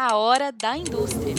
A Hora da Indústria.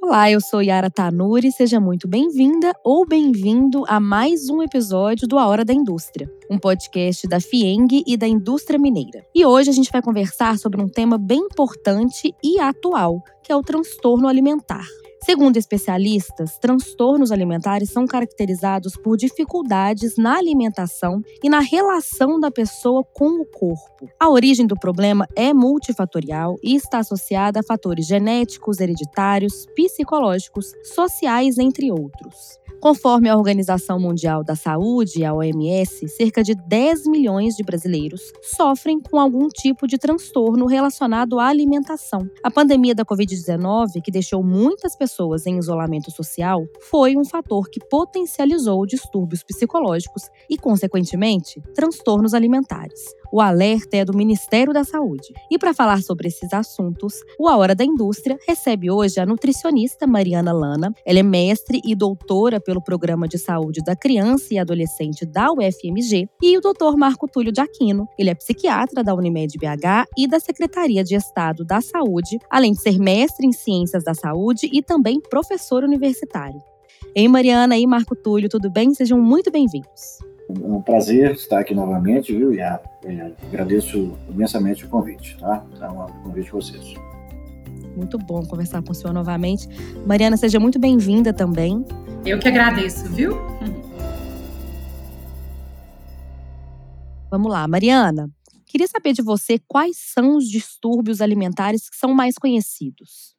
Olá, eu sou Yara Tanuri, seja muito bem-vinda ou bem-vindo a mais um episódio do A Hora da Indústria, um podcast da FIENG e da indústria mineira. E hoje a gente vai conversar sobre um tema bem importante e atual, que é o transtorno alimentar. Segundo especialistas, transtornos alimentares são caracterizados por dificuldades na alimentação e na relação da pessoa com o corpo. A origem do problema é multifatorial e está associada a fatores genéticos, hereditários, psicológicos, sociais, entre outros. Conforme a Organização Mundial da Saúde, a OMS, cerca de 10 milhões de brasileiros sofrem com algum tipo de transtorno relacionado à alimentação. A pandemia da Covid-19, que deixou muitas pessoas em isolamento social, foi um fator que potencializou distúrbios psicológicos e, consequentemente, transtornos alimentares. O alerta é do Ministério da Saúde. E para falar sobre esses assuntos, o A Hora da Indústria recebe hoje a nutricionista Mariana Lana. Ela é mestre e doutora pelo Programa de Saúde da Criança e Adolescente da UFMG, e o Dr. Marco Túlio de Aquino. Ele é psiquiatra da Unimed BH e da Secretaria de Estado da Saúde, além de ser mestre em Ciências da Saúde e também professor universitário. Ei, Mariana e Marco Túlio, tudo bem? Sejam muito bem-vindos. É um prazer estar aqui novamente, viu? E agradeço imensamente o convite, tá? Tá um convite de vocês. Muito bom conversar com o senhor novamente. Mariana, seja muito bem-vinda também. Eu que agradeço, viu? Vamos lá, Mariana. Queria saber de você quais são os distúrbios alimentares que são mais conhecidos.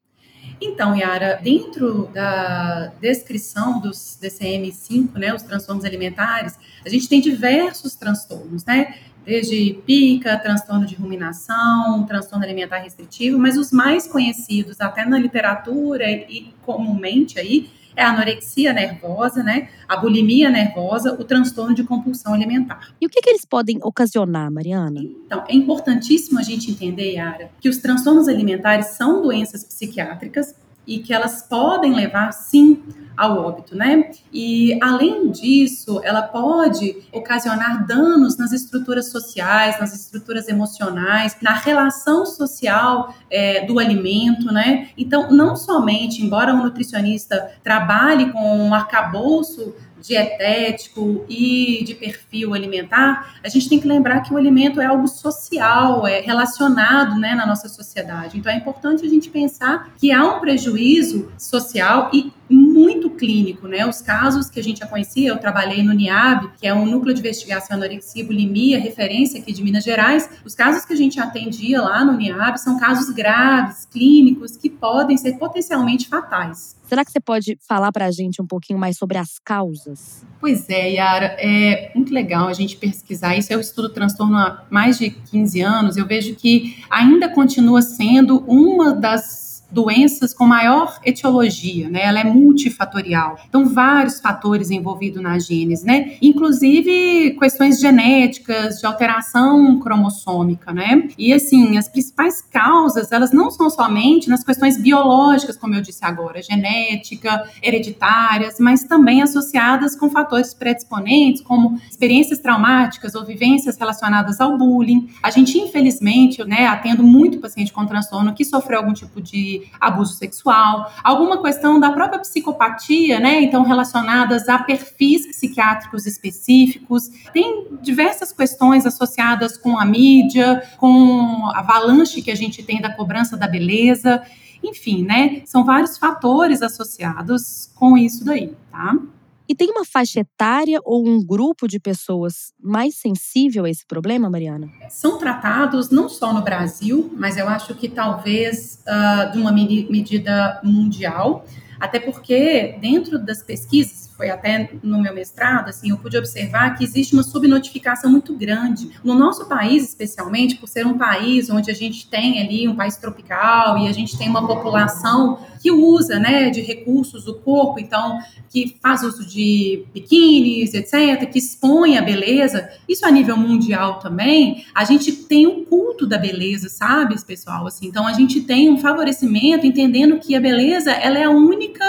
Então, Yara, dentro da descrição dos DCM-5, né, os transtornos alimentares, a gente tem diversos transtornos, né? Desde pica, transtorno de ruminação, transtorno alimentar restritivo, mas os mais conhecidos até na literatura e comumente aí é a anorexia nervosa, né? A bulimia nervosa, o transtorno de compulsão alimentar. E o que, que eles podem ocasionar, Mariana? Então, é importantíssimo a gente entender, Yara, que os transtornos alimentares são doenças psiquiátricas e que elas podem levar, sim, ao óbito, né? E além disso, ela pode ocasionar danos nas estruturas sociais, nas estruturas emocionais, na relação social é, do alimento, né? Então, não somente, embora o nutricionista trabalhe com um arcabouço dietético e de perfil alimentar, a gente tem que lembrar que o alimento é algo social, é relacionado né, na nossa sociedade. Então é importante a gente pensar que há um prejuízo social e muito clínico, né? Os casos que a gente já conhecia, eu trabalhei no NIAB, que é um núcleo de investigação anorexia e bulimia, referência aqui de Minas Gerais. Os casos que a gente atendia lá no NIAB são casos graves, clínicos, que podem ser potencialmente fatais. Será que você pode falar para a gente um pouquinho mais sobre as causas? Pois é, Yara, é muito legal a gente pesquisar isso. Eu estudo transtorno há mais de 15 anos. Eu vejo que ainda continua sendo uma das doenças com maior etiologia, né? Ela é multifatorial. Então, vários fatores envolvidos na gênese, né? Inclusive questões genéticas, de alteração cromossômica, né? E assim, as principais causas, elas não são somente nas questões biológicas, como eu disse agora, genética, hereditárias, mas também associadas com fatores predisponentes, como experiências traumáticas ou vivências relacionadas ao bullying. A gente, infelizmente, né, atendo muito paciente com transtorno que sofreu algum tipo de abuso sexual, alguma questão da própria psicopatia, né? Então, relacionadas a perfis psiquiátricos específicos. Tem diversas questões associadas com a mídia, com a avalanche que a gente tem da cobrança da beleza. Enfim, né? São vários fatores associados com isso daí, tá? E tem uma faixa etária ou um grupo de pessoas mais sensível a esse problema, Mariana? São tratados não só no Brasil, mas eu acho que talvez uh, de uma medida mundial, até porque dentro das pesquisas foi até no meu mestrado, assim, eu pude observar que existe uma subnotificação muito grande. No nosso país, especialmente, por ser um país onde a gente tem ali um país tropical e a gente tem uma população que usa, né, de recursos do corpo, então, que faz uso de biquínis, etc., que expõe a beleza, isso a nível mundial também, a gente tem um culto da beleza, sabe, pessoal? Assim, então, a gente tem um favorecimento entendendo que a beleza, ela é a única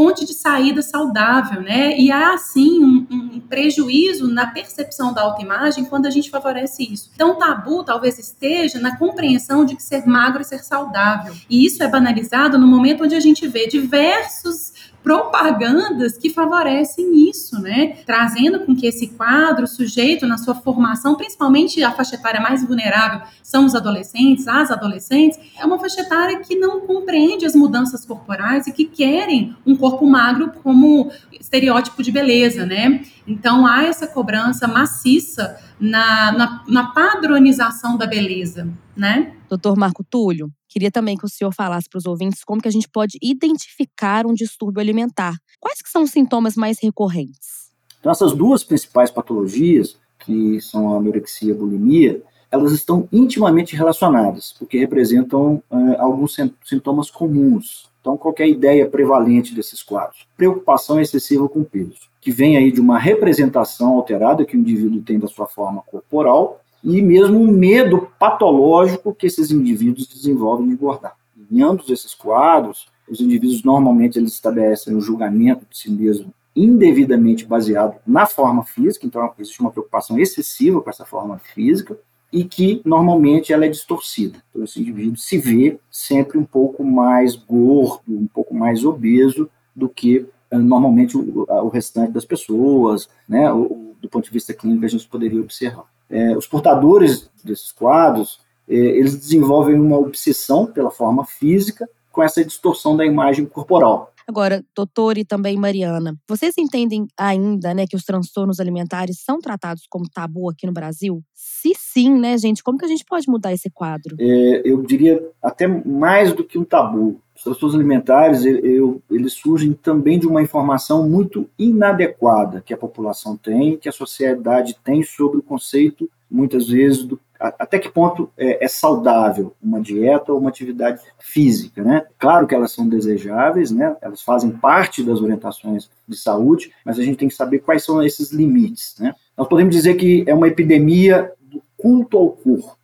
fonte de saída saudável, né? E há, sim, um, um prejuízo na percepção da autoimagem quando a gente favorece isso. Então, o tabu talvez esteja na compreensão de que ser magro é ser saudável. E isso é banalizado no momento onde a gente vê diversos propagandas que favorecem isso, né? Trazendo com que esse quadro, sujeito na sua formação, principalmente a faixa etária mais vulnerável, são os adolescentes, as adolescentes, é uma faixa etária que não compreende as mudanças corporais e que querem um corpo magro como estereótipo de beleza, né? Então há essa cobrança maciça na, na, na padronização da beleza, né? Doutor Marco Túlio, queria também que o senhor falasse para os ouvintes como que a gente pode identificar um distúrbio alimentar. Quais que são os sintomas mais recorrentes? Então, essas duas principais patologias, que são a anorexia e a bulimia, elas estão intimamente relacionadas, porque representam uh, alguns sintomas comuns. Então, qualquer ideia prevalente desses quadros? Preocupação excessiva com peso, que vem aí de uma representação alterada que o indivíduo tem da sua forma corporal e mesmo um medo patológico que esses indivíduos desenvolvem de engordar. Em ambos esses quadros, os indivíduos normalmente eles estabelecem um julgamento de si mesmo indevidamente baseado na forma física, então existe uma preocupação excessiva com essa forma física e que normalmente ela é distorcida. Então esse indivíduo se vê sempre um pouco mais gordo, um pouco mais obeso do que eh, normalmente o, o restante das pessoas, né, o, do ponto de vista clínico a gente poderia observar. É, os portadores desses quadros, é, eles desenvolvem uma obsessão pela forma física com essa distorção da imagem corporal. Agora, doutor e também Mariana, vocês entendem ainda, né, que os transtornos alimentares são tratados como tabu aqui no Brasil? Se sim, né, gente, como que a gente pode mudar esse quadro? É, eu diria até mais do que um tabu. Os transtornos alimentares, eu, eles surgem também de uma informação muito inadequada que a população tem, que a sociedade tem sobre o conceito, muitas vezes, do até que ponto é, é, saudável uma dieta ou uma atividade física, né? Claro que elas são desejáveis, né? Elas fazem parte das orientações de saúde, mas a gente tem que saber quais são esses limites, né? Nós podemos dizer que é uma epidemia do culto ao corpo,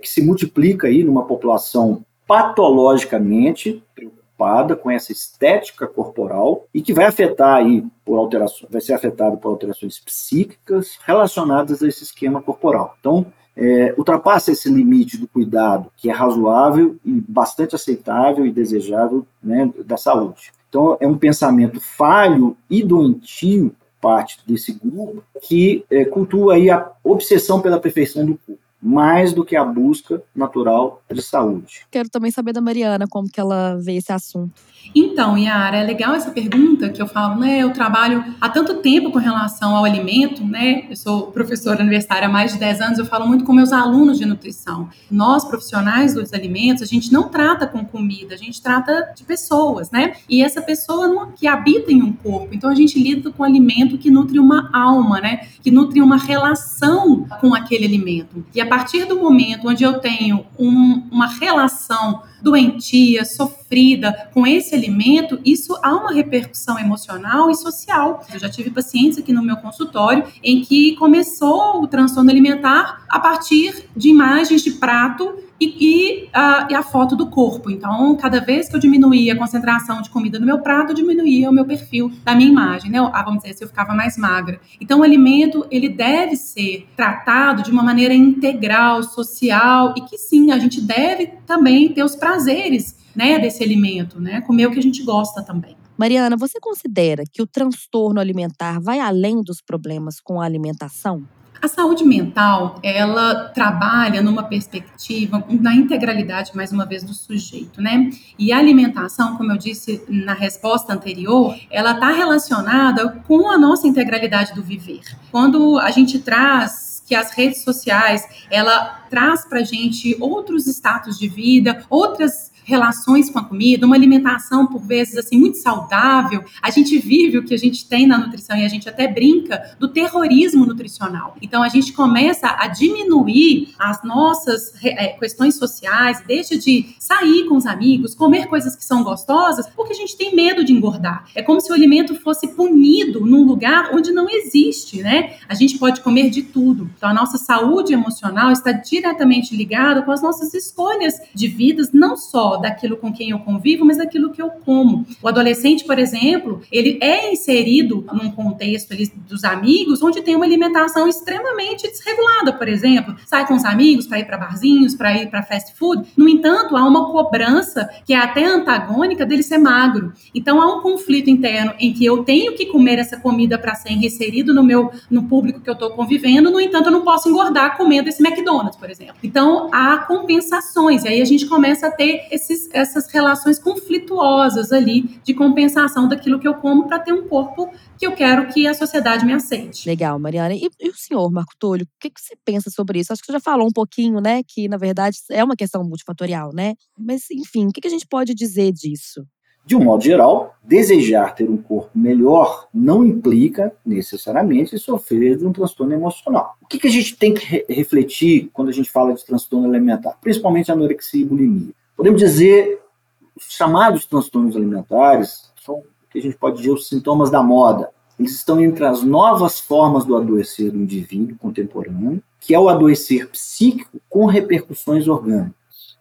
que se multiplica aí numa população patologicamente preocupada com essa estética corporal e que vai afetar aí por alterações, vai ser afetado por alterações psíquicas relacionadas a esse esquema corporal. Então, é, ultrapassa esse limite do cuidado, que é razoável e bastante aceitável e desejável né, da saúde. Então, é um pensamento falho e doentio parte desse grupo que é, cultua aí a obsessão pela perfeição do corpo mais do que a busca natural de saúde. Quero também saber da Mariana como que ela vê esse assunto. Então, Yara, é legal essa pergunta que eu falo, né? Eu trabalho há tanto tempo com relação ao alimento, né? Eu sou professora universitária há mais de 10 anos, eu falo muito com meus alunos de nutrição. Nós, profissionais dos alimentos, a gente não trata com comida, a gente trata de pessoas, né? E essa pessoa não, que habita em um corpo. Então, a gente lida com alimento que nutre uma alma, né? Que nutre uma relação com aquele alimento. E a partir do momento onde eu tenho um, uma relação doentia, sofrida com esse alimento, isso há uma repercussão emocional e social. Eu já tive pacientes aqui no meu consultório em que começou o transtorno alimentar a partir de imagens de prato e, e, a, e, a, foto do corpo. Então, cada vez que eu diminuía a concentração de comida no meu prato, eu diminuía o meu perfil da minha imagem, né? Ah, vamos dizer, se eu ficava mais magra. Então, o alimento, ele deve ser tratado de uma maneira integral, social, e que sim, a gente deve também ter os prazeres, né, desse alimento, né? Comer o que a gente gosta também. Mariana, você considera que o transtorno alimentar vai além dos problemas com a alimentação? A saúde mental, ela trabalha numa perspectiva na integralidade, mais uma vez, do sujeito, né? E a alimentação, como eu disse na resposta anterior, ela está relacionada com a nossa integralidade do viver. Quando a gente traz que as redes sociais, ela traz para gente outros status de vida, outras relações com a comida, uma alimentação por vezes assim muito saudável. A gente vive o que a gente tem na nutrição e a gente até brinca do terrorismo nutricional. Então a gente começa a diminuir as nossas é, questões sociais, deixa de sair com os amigos, comer coisas que são gostosas, porque a gente tem medo de engordar. É como se o alimento fosse punido num lugar onde não existe, né? A gente pode comer de tudo. Então a nossa saúde emocional está diretamente ligada com as nossas escolhas de vidas, não só daquilo com quem eu convivo, mas daquilo que eu como. O adolescente, por exemplo, ele é inserido num contexto ali, dos amigos onde tem uma alimentação extremamente desregulada, por exemplo, sai com os amigos para ir para barzinhos, para ir para fast food. No entanto, há uma cobrança que é até antagônica dele ser magro. Então há um conflito interno em que eu tenho que comer essa comida para ser inserido no meu no público que eu estou convivendo, no entanto, eu não posso engordar comendo esse McDonald's, por exemplo. Então há compensações, e aí a gente começa a ter esses, essas relações conflituosas ali de compensação daquilo que eu como para ter um corpo que eu quero que a sociedade me aceite. Legal, Mariana. E, e o senhor, Marco Túlio, o que, que, você pensa sobre isso? Acho que você já falou um pouquinho, né, que na verdade é uma questão multifatorial, né? Mas, enfim, o que, que a gente pode dizer disso? De um modo geral, desejar ter um corpo melhor não implica necessariamente sofrer de um transtorno emocional. O que, que a gente tem que re refletir quando a gente fala de transtorno alimentar, principalmente anorexia e bulimia? Podemos dizer, os chamados transtornos alimentares são o que a gente pode dizer os sintomas da moda. Eles estão entre as novas formas do adoecer do indivíduo contemporâneo, que é o adoecer psíquico com repercussões orgânicas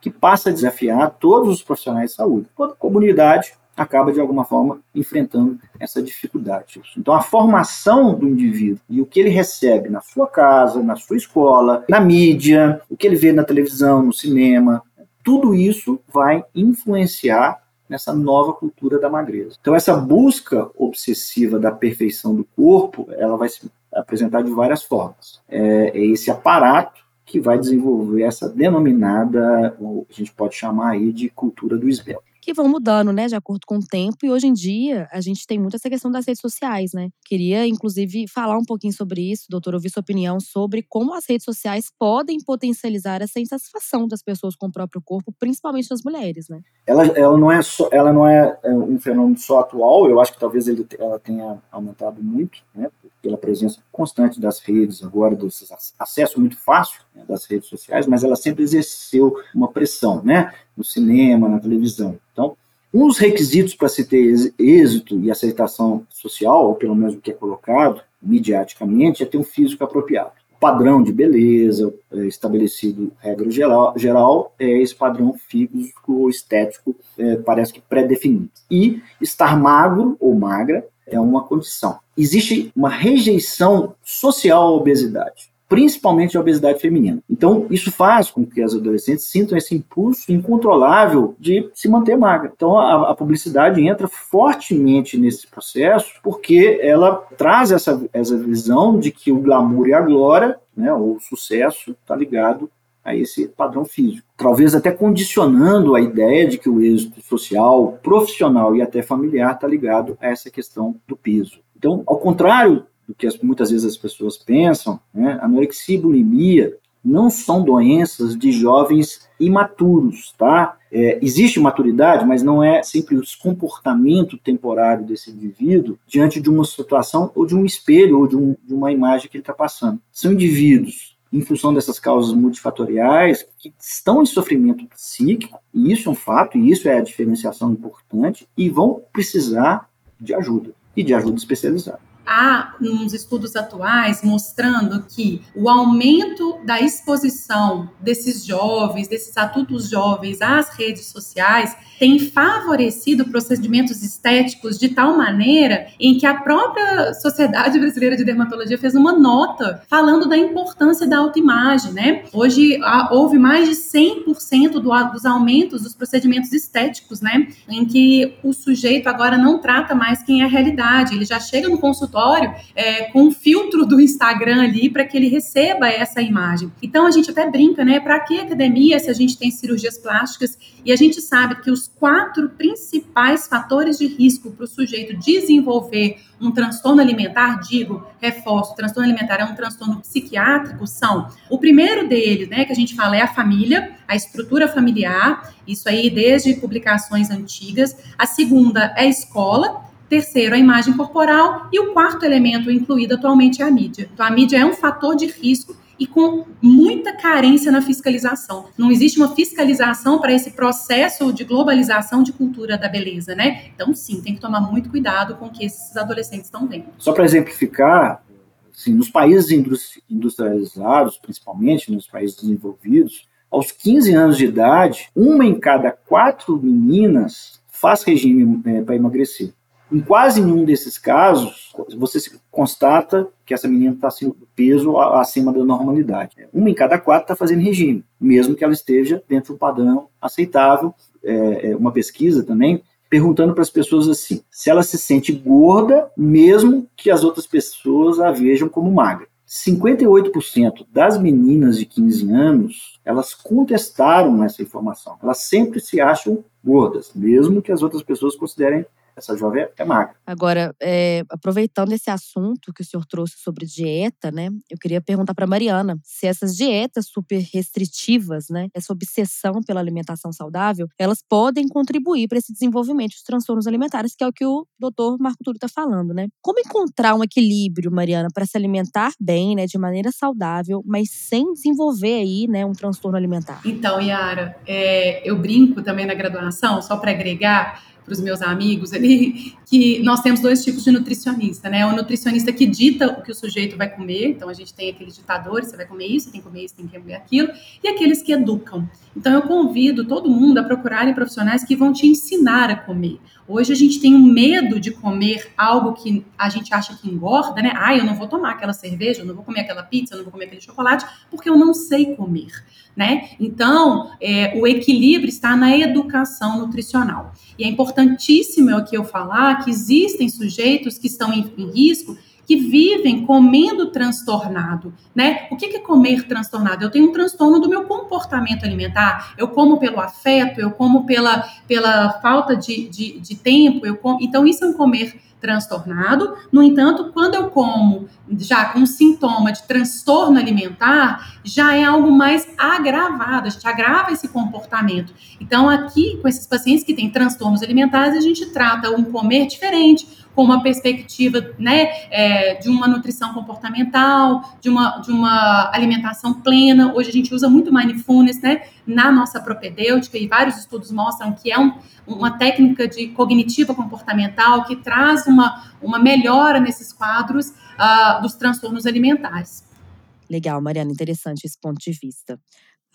que passa a desafiar todos os profissionais de saúde. Toda a comunidade acaba, de alguma forma, enfrentando essa dificuldade. Então, a formação do indivíduo e o que ele recebe na sua casa, na sua escola, na mídia, o que ele vê na televisão, no cinema, tudo isso vai influenciar nessa nova cultura da magreza. Então, essa busca obsessiva da perfeição do corpo, ela vai se apresentar de várias formas. É, é esse aparato que vai desenvolver essa denominada, a gente pode chamar aí de cultura do esbelto que vão mudando, né, de acordo com o tempo. E hoje em dia, a gente tem muito essa questão das redes sociais, né? Queria, inclusive, falar um pouquinho sobre isso, doutor, ouvir sua opinião sobre como as redes sociais podem potencializar essa insatisfação das pessoas com o próprio corpo, principalmente nas mulheres, né? Ela, ela não, é, só, ela não é, é um fenômeno só atual, eu acho que talvez ele, ela tenha aumentado muito, né? Pela presença constante das redes, agora, desse acesso muito fácil né, das redes sociais, mas ela sempre exerceu uma pressão, né? No cinema, na televisão. Então, dos requisitos para se ter êxito e aceitação social, ou pelo menos o que é colocado midiaticamente, é ter um físico apropriado. O padrão de beleza é, estabelecido, regra geral, geral, é esse padrão físico ou estético, é, parece que pré-definido. E estar magro ou magra é uma condição. Existe uma rejeição social à obesidade principalmente a obesidade feminina. Então, isso faz com que as adolescentes sintam esse impulso incontrolável de se manter magra. Então, a, a publicidade entra fortemente nesse processo porque ela traz essa, essa visão de que o glamour e a glória, né, ou o sucesso, está ligado a esse padrão físico. Talvez até condicionando a ideia de que o êxito social, profissional e até familiar está ligado a essa questão do peso. Então, ao contrário do que as, muitas vezes as pessoas pensam, né? anorexia e bulimia não são doenças de jovens imaturos, tá? É, existe maturidade, mas não é sempre o comportamento temporário desse indivíduo diante de uma situação ou de um espelho ou de, um, de uma imagem que ele está passando. São indivíduos em função dessas causas multifatoriais que estão em sofrimento psíquico, e isso é um fato, e isso é a diferenciação importante, e vão precisar de ajuda, e de ajuda especializada há uns estudos atuais mostrando que o aumento da exposição desses jovens, desses adultos jovens às redes sociais, tem favorecido procedimentos estéticos de tal maneira em que a própria Sociedade Brasileira de Dermatologia fez uma nota falando da importância da autoimagem, né? Hoje houve mais de 100% do, dos aumentos dos procedimentos estéticos, né? Em que o sujeito agora não trata mais quem é a realidade, ele já chega no consultório é, com um filtro do Instagram ali para que ele receba essa imagem. Então a gente até brinca, né? Para que academia se a gente tem cirurgias plásticas e a gente sabe que os quatro principais fatores de risco para o sujeito desenvolver um transtorno alimentar, digo, reforço, transtorno alimentar é um transtorno psiquiátrico, são o primeiro deles, né, que a gente fala é a família, a estrutura familiar, isso aí desde publicações antigas. A segunda é a escola, Terceiro, a imagem corporal. E o quarto elemento incluído atualmente é a mídia. Então, a mídia é um fator de risco e com muita carência na fiscalização. Não existe uma fiscalização para esse processo de globalização de cultura da beleza, né? Então, sim, tem que tomar muito cuidado com o que esses adolescentes estão vendo. Só para exemplificar, assim, nos países industrializados, principalmente nos países desenvolvidos, aos 15 anos de idade, uma em cada quatro meninas faz regime é, para emagrecer. Em quase nenhum desses casos, você constata que essa menina está acima do peso acima da normalidade. Uma em cada quatro está fazendo regime, mesmo que ela esteja dentro do padrão aceitável. É, é uma pesquisa também perguntando para as pessoas assim: se ela se sente gorda, mesmo que as outras pessoas a vejam como magra. 58% das meninas de 15 anos, elas contestaram essa informação. Elas sempre se acham gordas, mesmo que as outras pessoas considerem essa jovem é magra. Agora, é, aproveitando esse assunto que o senhor trouxe sobre dieta, né? Eu queria perguntar para Mariana se essas dietas super restritivas, né? Essa obsessão pela alimentação saudável, elas podem contribuir para esse desenvolvimento dos transtornos alimentares, que é o que o doutor Marco Túlio está falando, né? Como encontrar um equilíbrio, Mariana, para se alimentar bem, né? De maneira saudável, mas sem desenvolver aí, né? Um transtorno alimentar? Então, Yara, é, eu brinco também na graduação, só para agregar para os meus amigos ali, que nós temos dois tipos de nutricionista, né? O nutricionista que dita o que o sujeito vai comer, então a gente tem aqueles ditadores, você vai comer isso, tem que comer isso, tem que comer aquilo, e aqueles que educam. Então eu convido todo mundo a procurarem profissionais que vão te ensinar a comer. Hoje a gente tem um medo de comer algo que a gente acha que engorda, né? Ah, eu não vou tomar aquela cerveja, eu não vou comer aquela pizza, eu não vou comer aquele chocolate, porque eu não sei comer, né? Então, é, o equilíbrio está na educação nutricional. E é importantíssimo é o que eu falar que existem sujeitos que estão em, em risco que vivem comendo transtornado, né? O que é comer transtornado? Eu tenho um transtorno do meu comportamento alimentar. Eu como pelo afeto, eu como pela, pela falta de, de, de tempo. Eu como, então, isso é um comer transtornado. No entanto, quando eu como já com sintoma de transtorno alimentar, já é algo mais agravado, a gente agrava esse comportamento. Então, aqui, com esses pacientes que têm transtornos alimentares, a gente trata um comer diferente, com uma perspectiva né, é, de uma nutrição comportamental, de uma, de uma alimentação plena. Hoje a gente usa muito mindfulness né, na nossa propedêutica e vários estudos mostram que é um, uma técnica de cognitiva comportamental que traz uma, uma melhora nesses quadros uh, dos transtornos alimentares. Legal, Mariana, interessante esse ponto de vista.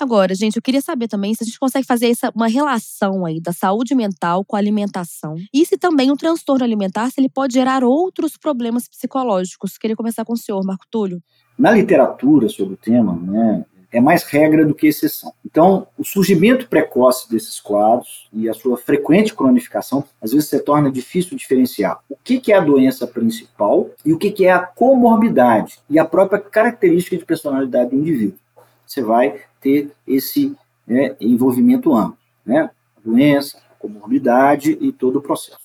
Agora, gente, eu queria saber também se a gente consegue fazer essa, uma relação aí da saúde mental com a alimentação. E se também o transtorno alimentar, se ele pode gerar outros problemas psicológicos. Queria começar com o senhor, Marco Túlio. Na literatura sobre o tema, né, é mais regra do que exceção. Então, o surgimento precoce desses quadros e a sua frequente cronificação, às vezes se torna difícil diferenciar o que, é a doença principal e o que, é a comorbidade e a própria característica de personalidade do indivíduo. Você vai ter esse né, envolvimento amplo, né? Doença, comorbidade e todo o processo.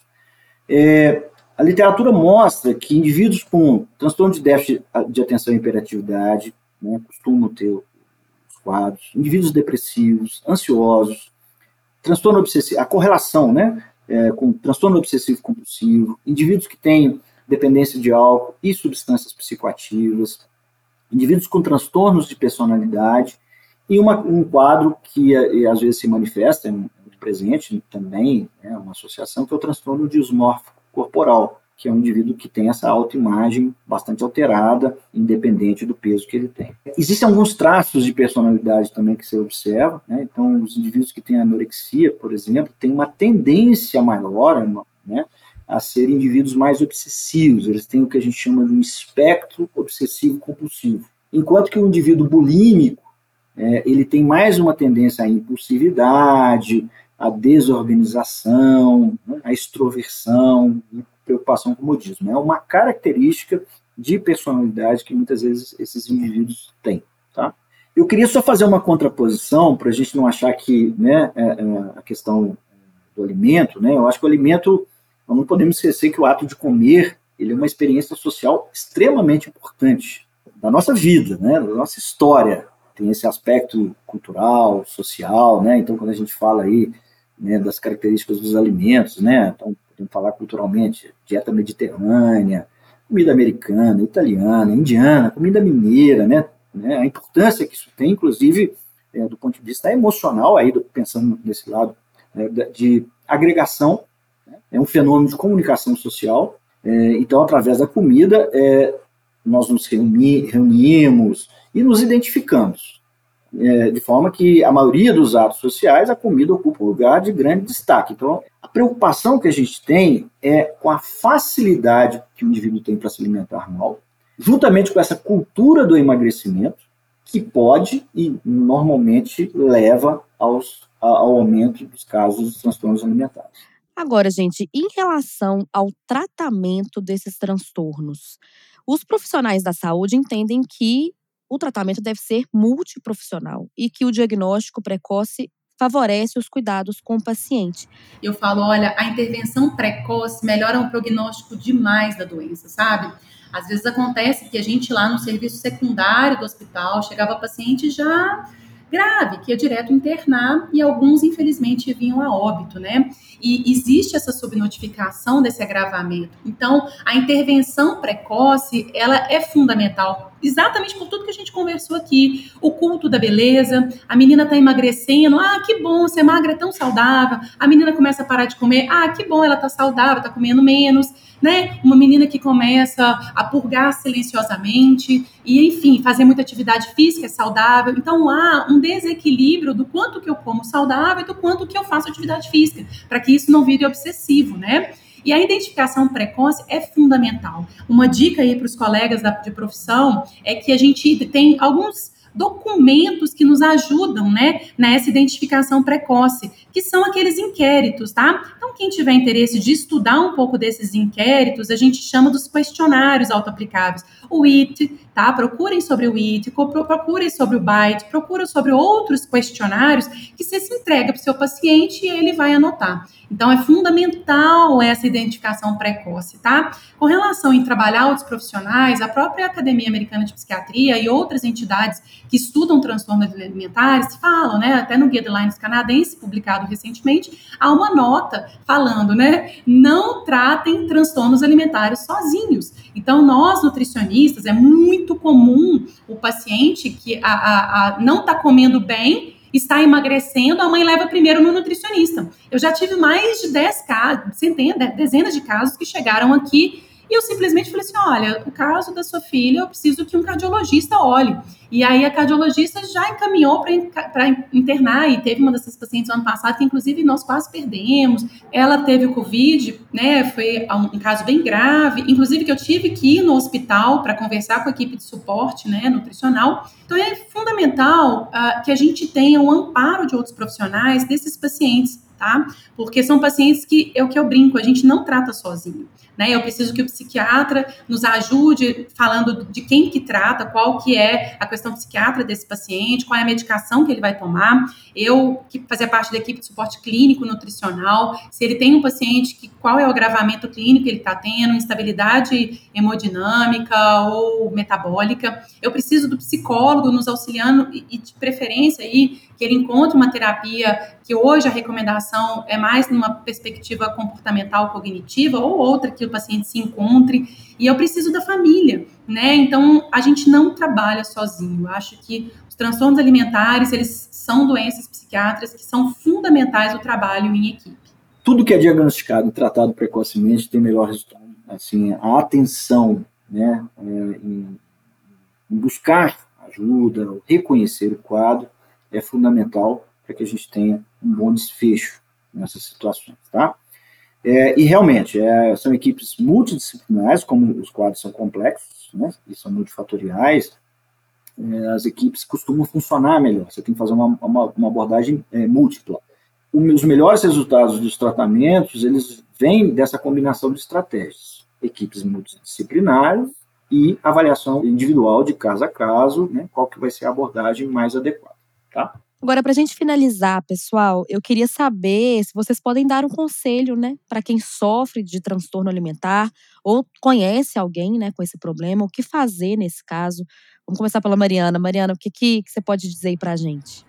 É, a literatura mostra que indivíduos com transtorno de déficit de atenção e hiperatividade né, costumam ter quadros, indivíduos depressivos, ansiosos, transtorno obsessivo, a correlação né, é, com transtorno obsessivo compulsivo, indivíduos que têm dependência de álcool e substâncias psicoativas, indivíduos com transtornos de personalidade e uma, um quadro que eh, às vezes se manifesta, é muito presente também, é né, uma associação, que é o transtorno dismórfico corporal, que é um indivíduo que tem essa autoimagem bastante alterada, independente do peso que ele tem. Existem alguns traços de personalidade também que você observa, né? então os indivíduos que têm anorexia, por exemplo, têm uma tendência maior, né, a ser indivíduos mais obsessivos, eles têm o que a gente chama de um espectro obsessivo compulsivo. Enquanto que o indivíduo bulímico, é, ele tem mais uma tendência à impulsividade, à desorganização, né, à extroversão preocupação com o modismo. É uma característica de personalidade que muitas vezes esses indivíduos têm. Tá? Eu queria só fazer uma contraposição para a gente não achar que né, é, é, a questão do alimento, né, eu acho que o alimento, nós não podemos esquecer que o ato de comer ele é uma experiência social extremamente importante da nossa vida, né, da nossa história tem esse aspecto cultural, social, né? Então, quando a gente fala aí né, das características dos alimentos, né? Então, podemos falar culturalmente, dieta mediterrânea, comida americana, italiana, indiana, comida mineira, né? né a importância que isso tem, inclusive, é, do ponto de vista emocional, aí pensando nesse lado né, de agregação, né? é um fenômeno de comunicação social. É, então, através da comida, é, nós nos reuni reunimos, e nos identificamos. É, de forma que a maioria dos atos sociais, a comida ocupa um lugar de grande destaque. Então, a preocupação que a gente tem é com a facilidade que o indivíduo tem para se alimentar mal, juntamente com essa cultura do emagrecimento, que pode e normalmente leva aos, ao aumento dos casos de transtornos alimentares. Agora, gente, em relação ao tratamento desses transtornos, os profissionais da saúde entendem que o tratamento deve ser multiprofissional e que o diagnóstico precoce favorece os cuidados com o paciente. Eu falo, olha, a intervenção precoce melhora o prognóstico demais da doença, sabe? Às vezes acontece que a gente lá no serviço secundário do hospital chegava paciente já grave, que ia direto internar e alguns, infelizmente, vinham a óbito, né? E existe essa subnotificação desse agravamento. Então, a intervenção precoce, ela é fundamental, exatamente por tudo que a gente conversou aqui. O culto da beleza, a menina está emagrecendo, ah, que bom, você é magra, é tão saudável. A menina começa a parar de comer, ah, que bom, ela está saudável, está comendo menos né? Uma menina que começa a purgar silenciosamente e, enfim, fazer muita atividade física saudável. Então há um desequilíbrio do quanto que eu como saudável e do quanto que eu faço atividade física, para que isso não vire obsessivo, né? E a identificação precoce é fundamental. Uma dica aí para os colegas de profissão é que a gente tem alguns documentos que nos ajudam, né, nessa identificação precoce, que são aqueles inquéritos, tá? Então, quem tiver interesse de estudar um pouco desses inquéritos, a gente chama dos questionários autoaplicáveis. O IT, tá? Procurem sobre o IT, procurem sobre o BITE, procurem sobre outros questionários que você se entrega para o seu paciente e ele vai anotar. Então, é fundamental essa identificação precoce, tá? Com relação em trabalhar outros profissionais, a própria Academia Americana de Psiquiatria e outras entidades que estudam transtornos alimentares falam, né? Até no Guidelines canadense, publicado recentemente, há uma nota falando, né? Não tratem transtornos alimentares sozinhos. Então, nós nutricionistas, é muito comum o paciente que a, a, a não está comendo bem está emagrecendo, a mãe leva primeiro no nutricionista. Eu já tive mais de 10 casos, centenas, dezenas de casos que chegaram aqui e eu simplesmente falei assim: olha, o caso da sua filha, eu preciso que um cardiologista olhe. E aí a cardiologista já encaminhou para internar, e teve uma dessas pacientes ano passado, que inclusive nós quase perdemos. Ela teve o Covid, né? Foi um, caso bem grave, inclusive que eu tive que ir no hospital para conversar com a equipe de suporte né, nutricional. Então é fundamental uh, que a gente tenha o um amparo de outros profissionais desses pacientes tá? Porque são pacientes que é o que eu brinco, a gente não trata sozinho, né? Eu preciso que o psiquiatra nos ajude falando de quem que trata, qual que é a questão psiquiatra desse paciente, qual é a medicação que ele vai tomar. Eu que fazia parte da equipe de suporte clínico nutricional, se ele tem um paciente que qual é o agravamento clínico que ele está tendo, instabilidade hemodinâmica ou metabólica, eu preciso do psicólogo nos auxiliando e, de preferência aí que ele encontre uma terapia que hoje a recomendação é mais numa perspectiva comportamental cognitiva ou outra que o paciente se encontre e eu preciso da família, né? Então a gente não trabalha sozinho. Eu acho que os transtornos alimentares eles são doenças psiquiátricas que são fundamentais o trabalho em equipe. Tudo que é diagnosticado e tratado precocemente tem melhor resultado. Assim, a atenção, né, é, em buscar ajuda, reconhecer o quadro é fundamental para que a gente tenha um bom desfecho nessas situações, tá? É, e realmente, é, são equipes multidisciplinares, como os quadros são complexos, né, e são multifatoriais, é, as equipes costumam funcionar melhor, você tem que fazer uma, uma, uma abordagem é, múltipla. os melhores resultados dos tratamentos, eles vêm dessa combinação de estratégias, equipes multidisciplinares e avaliação individual de caso a caso, né, qual que vai ser a abordagem mais adequada, tá? Agora, para a gente finalizar, pessoal, eu queria saber se vocês podem dar um conselho, né, para quem sofre de transtorno alimentar ou conhece alguém, né, com esse problema, o que fazer nesse caso. Vamos começar pela Mariana. Mariana, o que, que, que você pode dizer para a gente?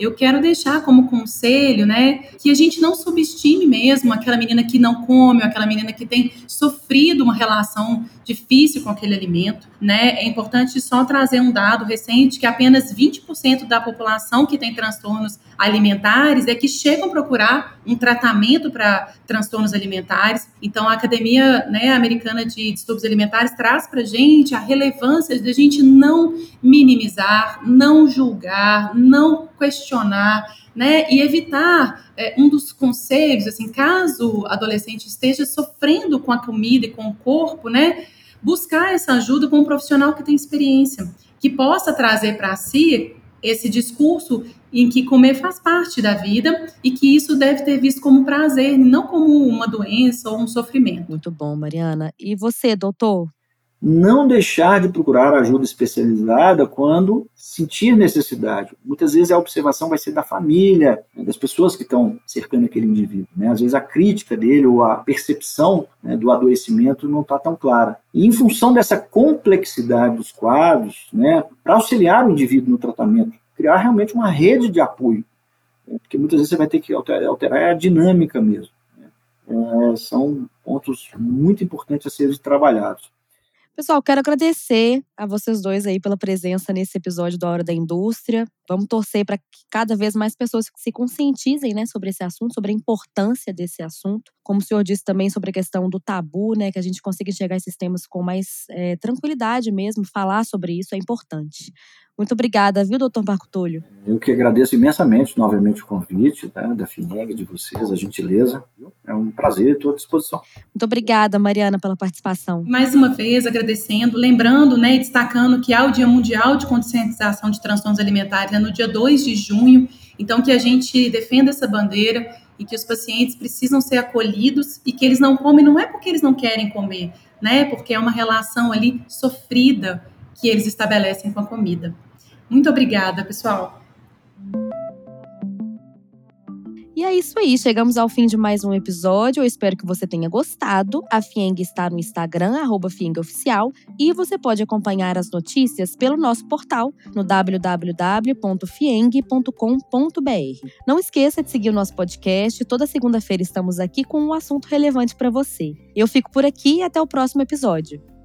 Eu quero deixar como conselho, né, que a gente não subestime mesmo aquela menina que não come, aquela menina que tem sofrido uma relação difícil com aquele alimento, né? É importante só trazer um dado recente que apenas 20% da população que tem transtornos alimentares é que chegam a procurar um tratamento para transtornos alimentares. Então, a Academia né, Americana de Distúrbios Alimentares traz para a gente a relevância de a gente não minimizar, não julgar, não questionar, né, e evitar é, um dos conselhos, assim, caso o adolescente esteja sofrendo com a comida e com o corpo, né, buscar essa ajuda com um profissional que tem experiência, que possa trazer para si esse discurso em que comer faz parte da vida e que isso deve ter visto como prazer, não como uma doença ou um sofrimento. Muito bom, Mariana. E você, doutor? Não deixar de procurar ajuda especializada quando sentir necessidade. Muitas vezes a observação vai ser da família, né, das pessoas que estão cercando aquele indivíduo. Né? Às vezes a crítica dele ou a percepção né, do adoecimento não está tão clara. E em função dessa complexidade dos quadros, né, para auxiliar o indivíduo no tratamento, criar realmente uma rede de apoio, né? porque muitas vezes você vai ter que alterar, a dinâmica mesmo. Né? É, são pontos muito importantes a serem trabalhados. Pessoal, quero agradecer a vocês dois aí pela presença nesse episódio da Hora da Indústria. Vamos torcer para que cada vez mais pessoas se conscientizem né, sobre esse assunto, sobre a importância desse assunto. Como o senhor disse também sobre a questão do tabu, né, que a gente consiga enxergar esses temas com mais é, tranquilidade mesmo, falar sobre isso é importante. Muito obrigada, viu, doutor Marco Túlio? Eu que agradeço imensamente novamente o convite tá, da FINEG, de vocês, a gentileza. É um prazer, estou à disposição. Muito obrigada, Mariana, pela participação. Mais uma vez, agradecendo, lembrando né, e destacando que há o Dia Mundial de Conscientização de Transtornos Alimentares, é no dia 2 de junho, então que a gente defenda essa bandeira e que os pacientes precisam ser acolhidos e que eles não comem não é porque eles não querem comer, né? Porque é uma relação ali sofrida que eles estabelecem com a comida. Muito obrigada, pessoal. E é isso aí, chegamos ao fim de mais um episódio. Eu espero que você tenha gostado. A Fieng está no Instagram, FiengOficial, e você pode acompanhar as notícias pelo nosso portal no www.fieng.com.br. Não esqueça de seguir o nosso podcast. Toda segunda-feira estamos aqui com um assunto relevante para você. Eu fico por aqui e até o próximo episódio.